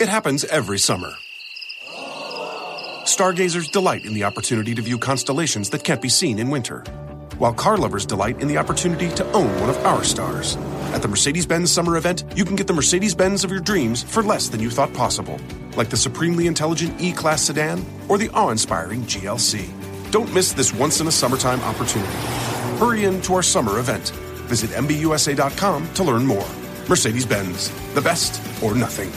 It happens every summer. Stargazers delight in the opportunity to view constellations that can't be seen in winter, while car lovers delight in the opportunity to own one of our stars. At the Mercedes Benz summer event, you can get the Mercedes Benz of your dreams for less than you thought possible, like the supremely intelligent E Class sedan or the awe inspiring GLC. Don't miss this once in a summertime opportunity. Hurry in to our summer event. Visit MBUSA.com to learn more. Mercedes Benz, the best or nothing.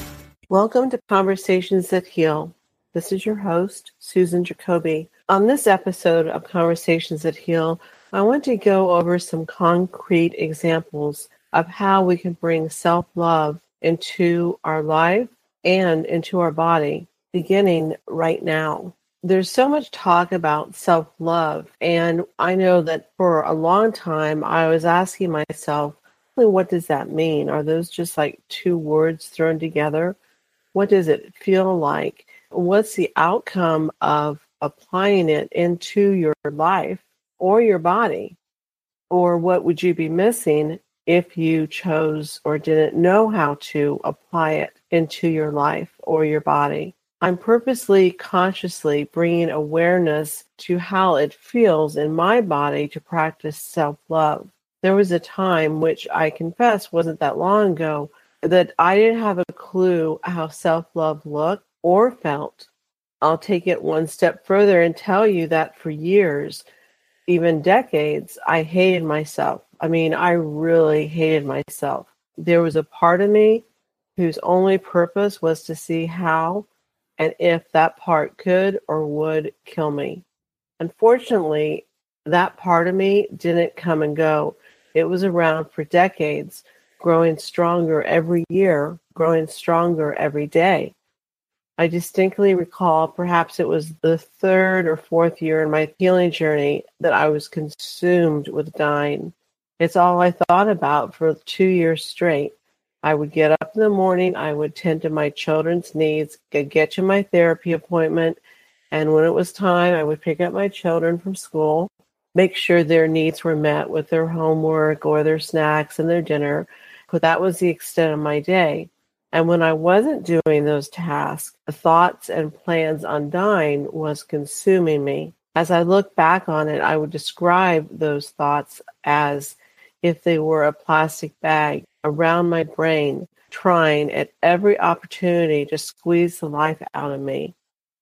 Welcome to Conversations That Heal. This is your host, Susan Jacobi. On this episode of Conversations That Heal, I want to go over some concrete examples of how we can bring self love into our life and into our body, beginning right now. There's so much talk about self love, and I know that for a long time I was asking myself, what does that mean? Are those just like two words thrown together? What does it feel like? What's the outcome of applying it into your life or your body? Or what would you be missing if you chose or didn't know how to apply it into your life or your body? I'm purposely, consciously bringing awareness to how it feels in my body to practice self love. There was a time, which I confess wasn't that long ago, that I didn't have a clue how self love looked or felt. I'll take it one step further and tell you that for years, even decades, I hated myself. I mean, I really hated myself. There was a part of me whose only purpose was to see how and if that part could or would kill me. Unfortunately, that part of me didn't come and go. It was around for decades, growing stronger every year, growing stronger every day. I distinctly recall perhaps it was the third or fourth year in my healing journey that I was consumed with dying. It's all I thought about for two years straight. I would get up in the morning, I would tend to my children's needs, get to my therapy appointment, and when it was time, I would pick up my children from school, make sure their needs were met with their homework or their snacks and their dinner. But that was the extent of my day. And when I wasn't doing those tasks, the thoughts and plans on dying was consuming me. As I look back on it, I would describe those thoughts as if they were a plastic bag around my brain, trying at every opportunity to squeeze the life out of me.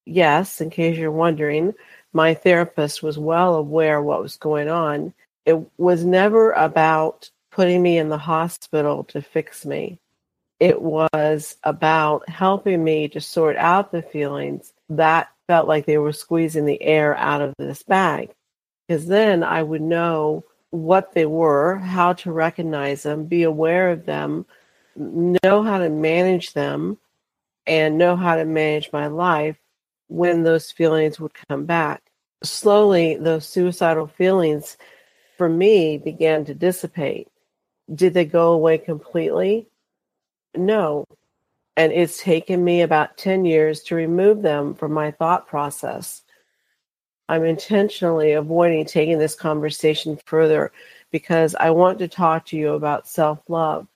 Yes, in case you're wondering, my therapist was well aware what was going on. It was never about putting me in the hospital to fix me it was about helping me to sort out the feelings that felt like they were squeezing the air out of this bag. Because then I would know what they were, how to recognize them, be aware of them, know how to manage them, and know how to manage my life when those feelings would come back. Slowly, those suicidal feelings for me began to dissipate. Did they go away completely? No. And it's taken me about 10 years to remove them from my thought process. I'm intentionally avoiding taking this conversation further because I want to talk to you about self love.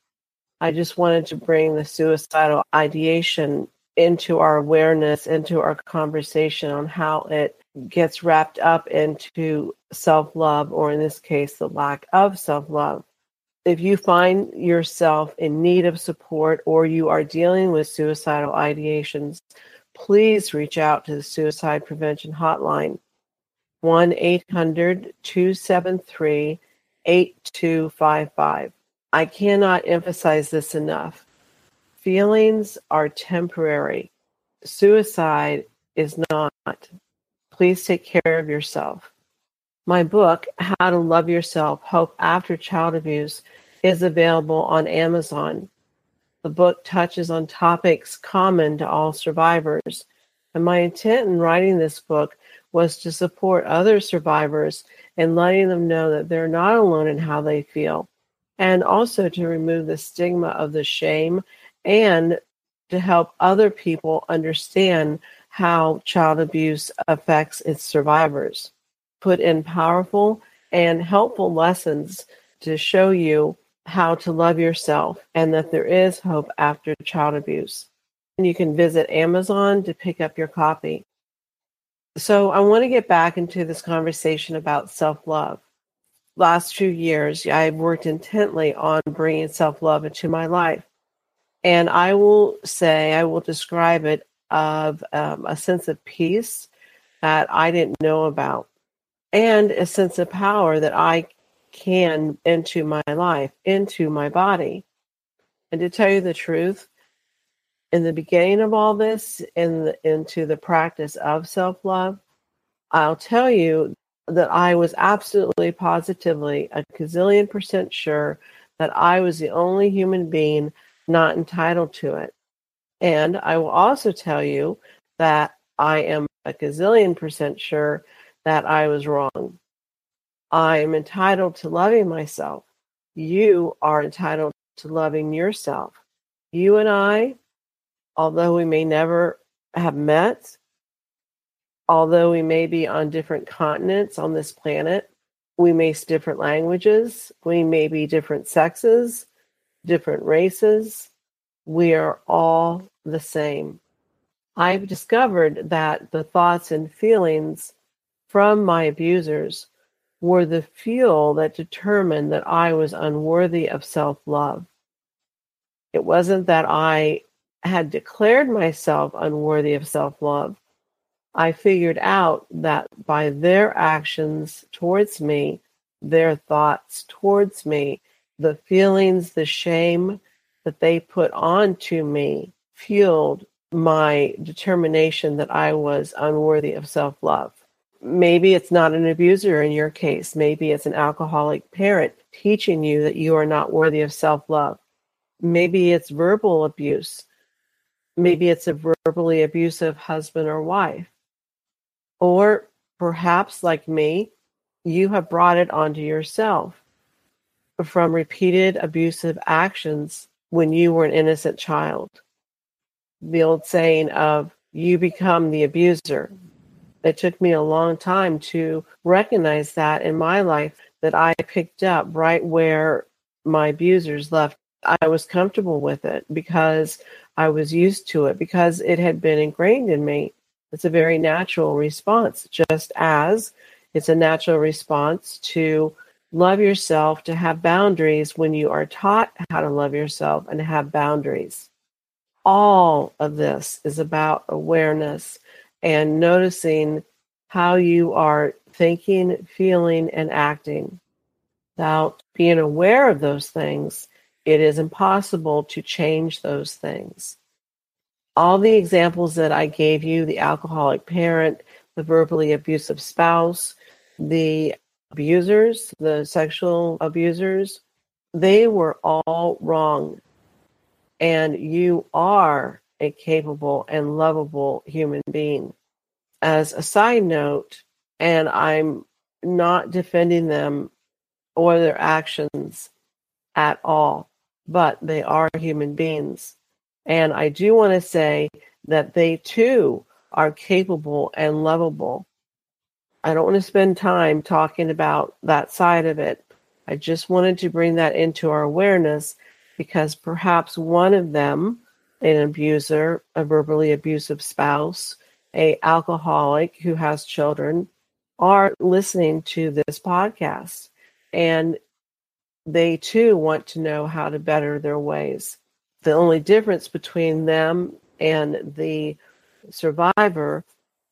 I just wanted to bring the suicidal ideation into our awareness, into our conversation on how it gets wrapped up into self love, or in this case, the lack of self love if you find yourself in need of support or you are dealing with suicidal ideations, please reach out to the Suicide Prevention Hotline, 1 800 273 8255. I cannot emphasize this enough. Feelings are temporary, suicide is not. Please take care of yourself. My book, How to Love Yourself Hope After Child Abuse, is available on Amazon. The book touches on topics common to all survivors. And my intent in writing this book was to support other survivors and letting them know that they're not alone in how they feel, and also to remove the stigma of the shame and to help other people understand how child abuse affects its survivors put in powerful and helpful lessons to show you how to love yourself and that there is hope after child abuse. and you can visit Amazon to pick up your copy. So, I want to get back into this conversation about self love. Last few years, I've worked intently on bringing self love into my life. And I will say, I will describe it of um, a sense of peace that I didn't know about and a sense of power that I can into my life, into my body. And to tell you the truth, in the beginning of all this, in the, into the practice of self love, I'll tell you that I was absolutely positively a gazillion percent sure that I was the only human being not entitled to it. And I will also tell you that I am a gazillion percent sure that I was wrong. I am entitled to loving myself. You are entitled to loving yourself. You and I, although we may never have met, although we may be on different continents on this planet, we may speak different languages, we may be different sexes, different races, we are all the same. I've discovered that the thoughts and feelings from my abusers were the fuel that determined that I was unworthy of self love. It wasn't that I had declared myself unworthy of self love. I figured out that by their actions towards me, their thoughts towards me, the feelings, the shame that they put onto me fueled my determination that I was unworthy of self love. Maybe it's not an abuser in your case. Maybe it's an alcoholic parent teaching you that you are not worthy of self love. Maybe it's verbal abuse. Maybe it's a verbally abusive husband or wife. Or perhaps, like me, you have brought it onto yourself from repeated abusive actions when you were an innocent child. The old saying of you become the abuser. It took me a long time to recognize that in my life that I picked up right where my abusers left. I was comfortable with it because I was used to it, because it had been ingrained in me. It's a very natural response, just as it's a natural response to love yourself, to have boundaries when you are taught how to love yourself and have boundaries. All of this is about awareness and noticing how you are thinking, feeling, and acting. Without being aware of those things, it is impossible to change those things. All the examples that I gave you the alcoholic parent, the verbally abusive spouse, the abusers, the sexual abusers, they were all wrong. And you are a capable and lovable human being. As a side note, and I'm not defending them or their actions at all, but they are human beings. And I do want to say that they too are capable and lovable. I don't want to spend time talking about that side of it. I just wanted to bring that into our awareness because perhaps one of them, an abuser, a verbally abusive spouse, a alcoholic who has children, are listening to this podcast and they too want to know how to better their ways. The only difference between them and the survivor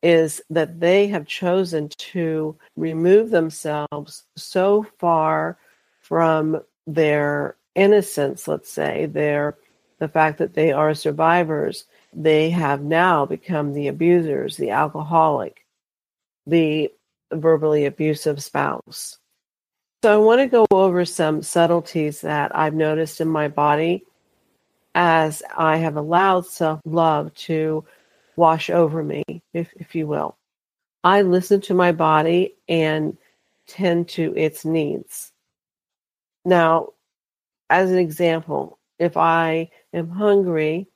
is that they have chosen to remove themselves so far from their innocence, let's say, their the fact that they are survivors, they have now become the abusers, the alcoholic, the verbally abusive spouse. So I want to go over some subtleties that I've noticed in my body as I have allowed self love to wash over me, if, if you will. I listen to my body and tend to its needs. Now, as an example, if I am hungry,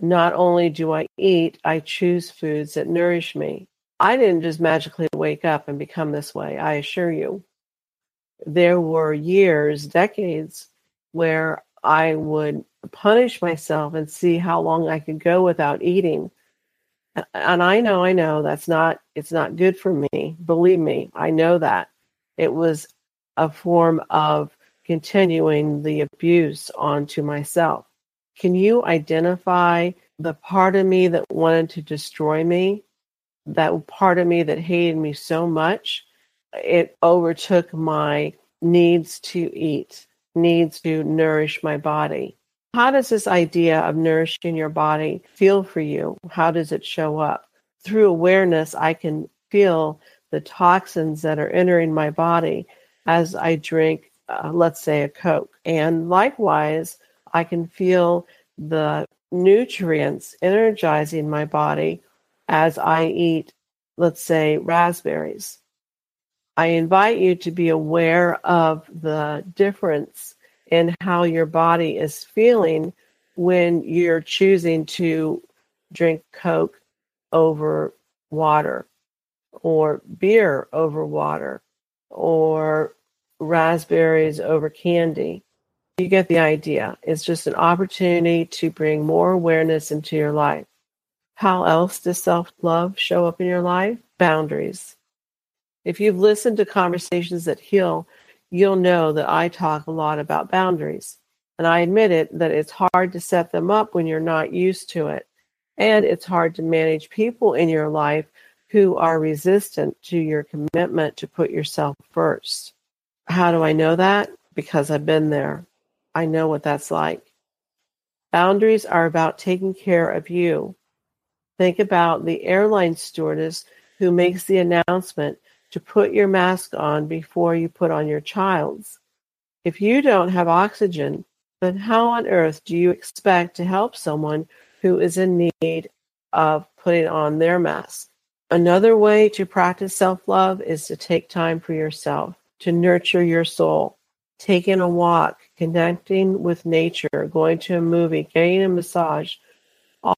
not only do I eat, I choose foods that nourish me. I didn't just magically wake up and become this way, I assure you. There were years, decades, where I would punish myself and see how long I could go without eating. And I know, I know that's not, it's not good for me. Believe me, I know that. It was a form of continuing the abuse onto myself. Can you identify the part of me that wanted to destroy me? That part of me that hated me so much, it overtook my needs to eat, needs to nourish my body. How does this idea of nourishing your body feel for you? How does it show up? Through awareness, I can feel the toxins that are entering my body as I drink, uh, let's say, a Coke. And likewise, I can feel the nutrients energizing my body as I eat, let's say, raspberries. I invite you to be aware of the difference in how your body is feeling when you're choosing to drink Coke over water or beer over water or raspberries over candy. You get the idea. It's just an opportunity to bring more awareness into your life. How else does self love show up in your life? Boundaries. If you've listened to conversations that heal, you'll know that I talk a lot about boundaries. And I admit it that it's hard to set them up when you're not used to it. And it's hard to manage people in your life who are resistant to your commitment to put yourself first. How do I know that? Because I've been there. I know what that's like. Boundaries are about taking care of you. Think about the airline stewardess who makes the announcement to put your mask on before you put on your child's. If you don't have oxygen, then how on earth do you expect to help someone who is in need of putting on their mask? Another way to practice self love is to take time for yourself, to nurture your soul. Taking a walk, connecting with nature, going to a movie, getting a massage,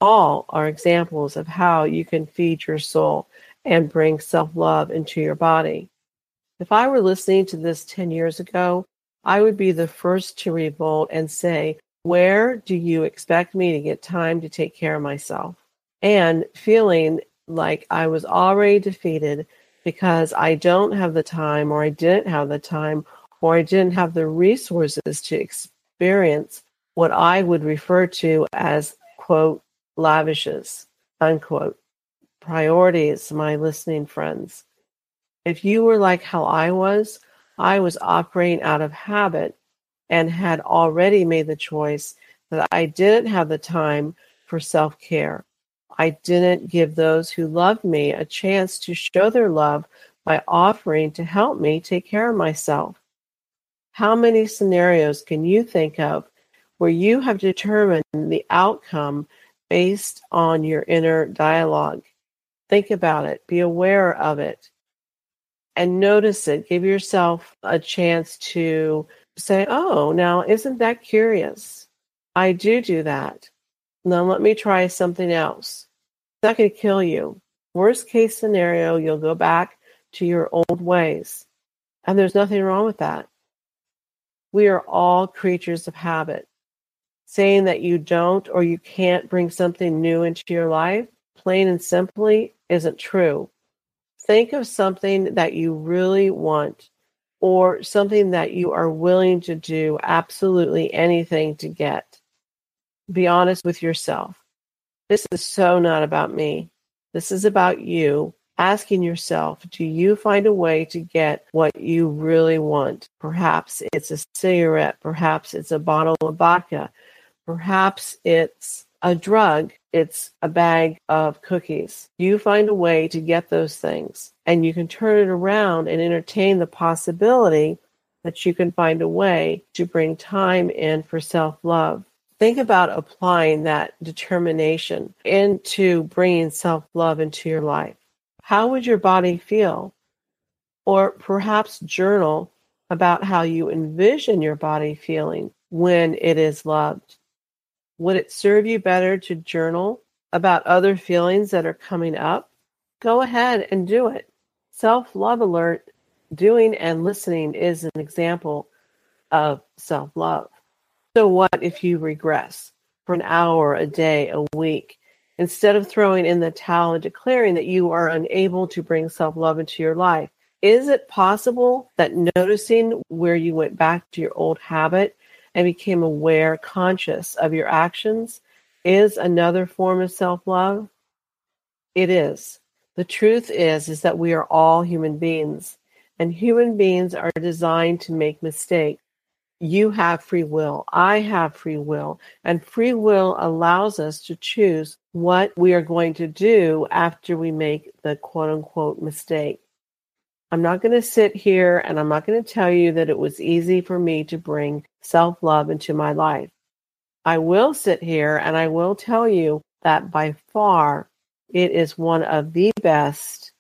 all are examples of how you can feed your soul and bring self love into your body. If I were listening to this 10 years ago, I would be the first to revolt and say, Where do you expect me to get time to take care of myself? And feeling like I was already defeated because I don't have the time, or I didn't have the time, or I didn't have the resources to experience what I would refer to as, quote, lavishes, unquote priorities, my listening friends. If you were like how I was, I was operating out of habit and had already made the choice that I didn't have the time for self care. I didn't give those who loved me a chance to show their love by offering to help me take care of myself. How many scenarios can you think of where you have determined the outcome based on your inner dialogue? Think about it, be aware of it, and notice it. Give yourself a chance to say, Oh, now isn't that curious? I do do that. Now let me try something else. That could kill you. Worst case scenario, you'll go back to your old ways. And there's nothing wrong with that. We are all creatures of habit. Saying that you don't or you can't bring something new into your life, plain and simply, isn't true. Think of something that you really want or something that you are willing to do absolutely anything to get. Be honest with yourself. This is so not about me. This is about you asking yourself, do you find a way to get what you really want? Perhaps it's a cigarette, perhaps it's a bottle of vodka, perhaps it's a drug, it's a bag of cookies. You find a way to get those things and you can turn it around and entertain the possibility that you can find a way to bring time in for self love. Think about applying that determination into bringing self love into your life. How would your body feel? Or perhaps journal about how you envision your body feeling when it is loved. Would it serve you better to journal about other feelings that are coming up? Go ahead and do it. Self love alert, doing and listening is an example of self love. So, what if you regress for an hour, a day, a week? Instead of throwing in the towel and declaring that you are unable to bring self love into your life, is it possible that noticing where you went back to your old habit and became aware, conscious of your actions is another form of self love? It is. The truth is is that we are all human beings and human beings are designed to make mistakes. You have free will. I have free will. And free will allows us to choose what we are going to do after we make the quote unquote mistake. I'm not going to sit here and I'm not going to tell you that it was easy for me to bring self love into my life. I will sit here and I will tell you that by far it is one of the best,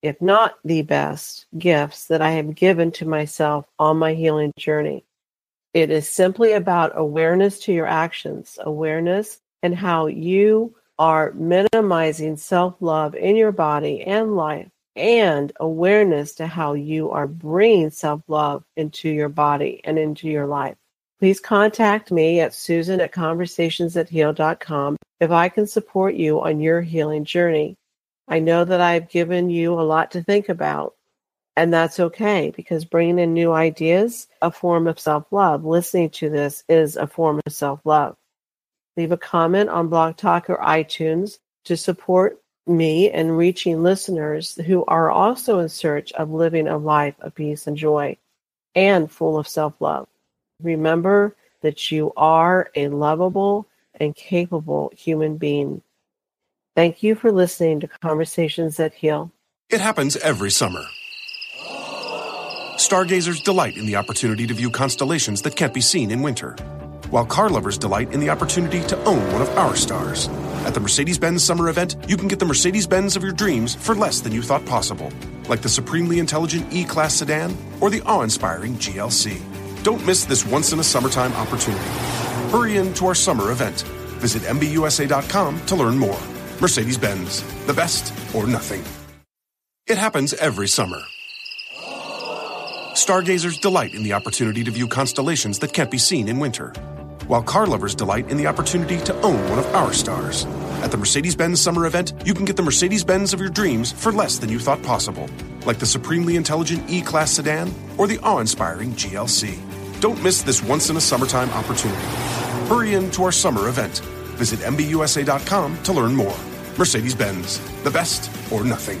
if not the best, gifts that I have given to myself on my healing journey. It is simply about awareness to your actions, awareness and how you are minimizing self love in your body and life, and awareness to how you are bringing self love into your body and into your life. Please contact me at susan at conversationsthatheal.com if I can support you on your healing journey. I know that I've given you a lot to think about, and that's okay because bringing in new ideas, a form of self love. Listening to this is a form of self love. Leave a comment on Blog Talk or iTunes to support me and reaching listeners who are also in search of living a life of peace and joy and full of self love. Remember that you are a lovable and capable human being. Thank you for listening to Conversations That Heal. It happens every summer. Stargazers delight in the opportunity to view constellations that can't be seen in winter, while car lovers delight in the opportunity to own one of our stars. At the Mercedes Benz Summer Event, you can get the Mercedes Benz of your dreams for less than you thought possible, like the supremely intelligent E Class sedan or the awe inspiring GLC. Don't miss this once in a summertime opportunity. Hurry in to our summer event. Visit MBUSA.com to learn more. Mercedes Benz, the best or nothing. It happens every summer. Stargazers delight in the opportunity to view constellations that can't be seen in winter, while car lovers delight in the opportunity to own one of our stars. At the Mercedes Benz Summer Event, you can get the Mercedes Benz of your dreams for less than you thought possible, like the supremely intelligent E Class sedan or the awe inspiring GLC. Don't miss this once in a summertime opportunity. Hurry in to our summer event. Visit MBUSA.com to learn more. Mercedes Benz, the best or nothing.